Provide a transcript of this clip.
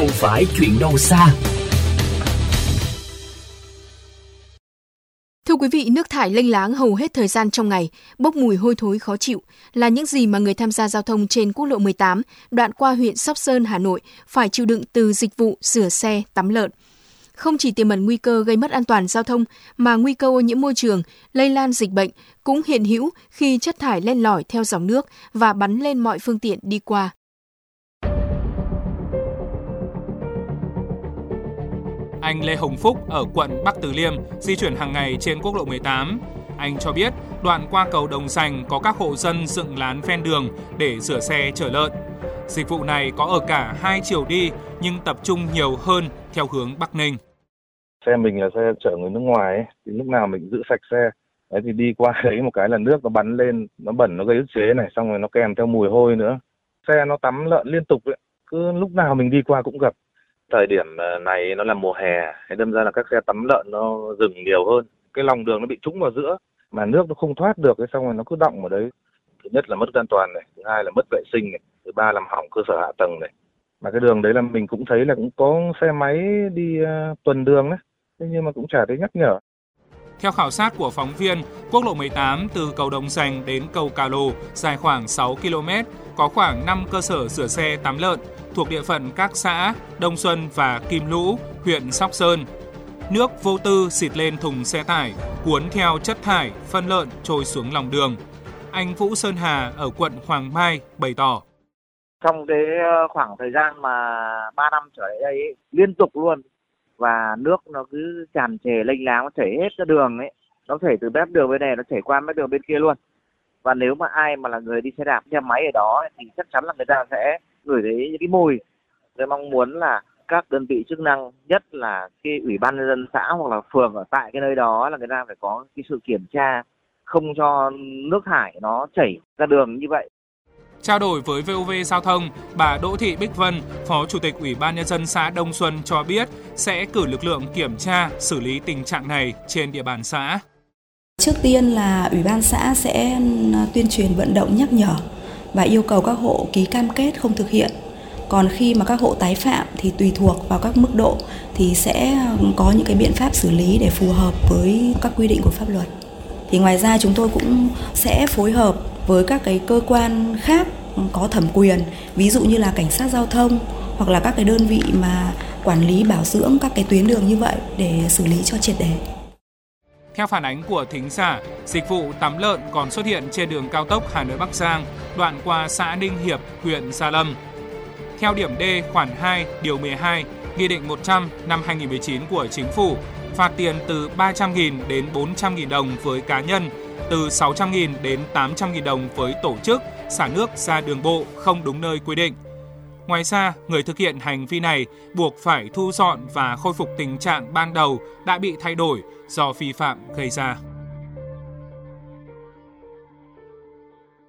không phải chuyện đâu xa. Thưa quý vị, nước thải lênh láng hầu hết thời gian trong ngày, bốc mùi hôi thối khó chịu là những gì mà người tham gia giao thông trên quốc lộ 18, đoạn qua huyện Sóc Sơn, Hà Nội phải chịu đựng từ dịch vụ rửa xe, tắm lợn. Không chỉ tiềm ẩn nguy cơ gây mất an toàn giao thông mà nguy cơ ô nhiễm môi trường, lây lan dịch bệnh cũng hiện hữu khi chất thải len lỏi theo dòng nước và bắn lên mọi phương tiện đi qua. Anh Lê Hồng Phúc ở quận Bắc Từ Liêm di chuyển hàng ngày trên quốc lộ 18. Anh cho biết đoạn qua cầu Đồng Sành có các hộ dân dựng lán ven đường để rửa xe chở lợn. Dịch vụ này có ở cả hai chiều đi nhưng tập trung nhiều hơn theo hướng Bắc Ninh. Xe mình là xe chở người nước ngoài ấy, thì lúc nào mình giữ sạch xe. Đấy thì đi qua đấy một cái là nước nó bắn lên, nó bẩn nó gây ức chế này, xong rồi nó kèm theo mùi hôi nữa. Xe nó tắm lợn liên tục ấy. Cứ lúc nào mình đi qua cũng gặp thời điểm ờ, này nó là mùa hè thế đâm ra là các xe tắm lợn nó dừng nhiều hơn. Cái lòng đường nó bị trũng vào giữa mà nước nó không thoát được cái xong rồi nó cứ động ở đấy. Thứ nhất là mất an toàn này thứ hai là mất vệ sinh này thứ ba làm hỏng cơ sở hạ tầng này. Mà cái đường đấy là mình cũng thấy là cũng có xe máy đi uh, tuần đường đấy thế nhưng mà cũng chả thấy nhắc nhở. Theo khảo sát của phóng viên, quốc lộ 18 từ cầu Đồng Sành đến cầu Cà Lồ dài khoảng 6 km, có khoảng 5 cơ sở sửa xe tắm lợn thuộc địa phận các xã Đông Xuân và Kim Lũ, huyện Sóc Sơn. Nước vô tư xịt lên thùng xe tải, cuốn theo chất thải, phân lợn trôi xuống lòng đường. Anh Vũ Sơn Hà ở quận Hoàng Mai bày tỏ. Trong cái ờ, khoảng thời gian mà 3 năm trở lại đây ấy, liên tục luôn và nước nó cứ tràn trề lênh láng nó chảy hết ra đường ấy nó chảy từ mép đường bên này nó chảy qua mép đường bên kia luôn và nếu mà ai mà là người đi xe đạp xe máy ở đó thì chắc chắn là người ta sẽ gửi thấy những cái mùi tôi mong muốn là các đơn vị chức năng nhất là cái ủy ban nhân dân xã hoặc là phường ở tại cái nơi đó là người ta phải có cái sự kiểm tra không cho nước thải nó chảy ra đường như vậy Trao đổi với VOV Giao thông, bà Đỗ Thị Bích Vân, Phó Chủ tịch Ủy ban Nhân dân xã Đông Xuân cho biết sẽ cử lực lượng kiểm tra, xử lý tình trạng này trên địa bàn xã. Trước tiên là Ủy ban xã sẽ ừ, tuyên truyền vận động nhắc nhở và yêu cầu các hộ ký cam kết không thực hiện. Còn khi mà các hộ tái phạm thì tùy thuộc vào các mức độ thì sẽ ừ, có những cái biện pháp xử lý để phù hợp với các quy định của pháp luật. Thì ngoài ra chúng tôi cũng sẽ phối hợp với các cái cơ quan khác ừ, có thẩm quyền, ví dụ như là cảnh sát giao thông hoặc là các cái đơn vị mà quản lý bảo dưỡng các cái tuyến đường như vậy để xử lý cho triệt đề theo phản ánh của thính giả, dịch vụ tắm lợn còn xuất hiện trên đường cao tốc Hà Nội Bắc Giang, đoạn qua xã Ninh Hiệp, huyện Gia Lâm. Theo điểm D khoản 2 điều 12 Nghị định 100 năm 2019 của Chính phủ, phạt tiền từ 300.000 đến 400.000 đồng với cá nhân, từ 600.000 đến 800.000 đồng với tổ chức xả nước ra đường bộ không đúng nơi quy định. Ngoài ra, người thực hiện hành vi này buộc phải thu dọn và khôi phục tình trạng ban đầu đã bị thay đổi do vi phạm gây ra.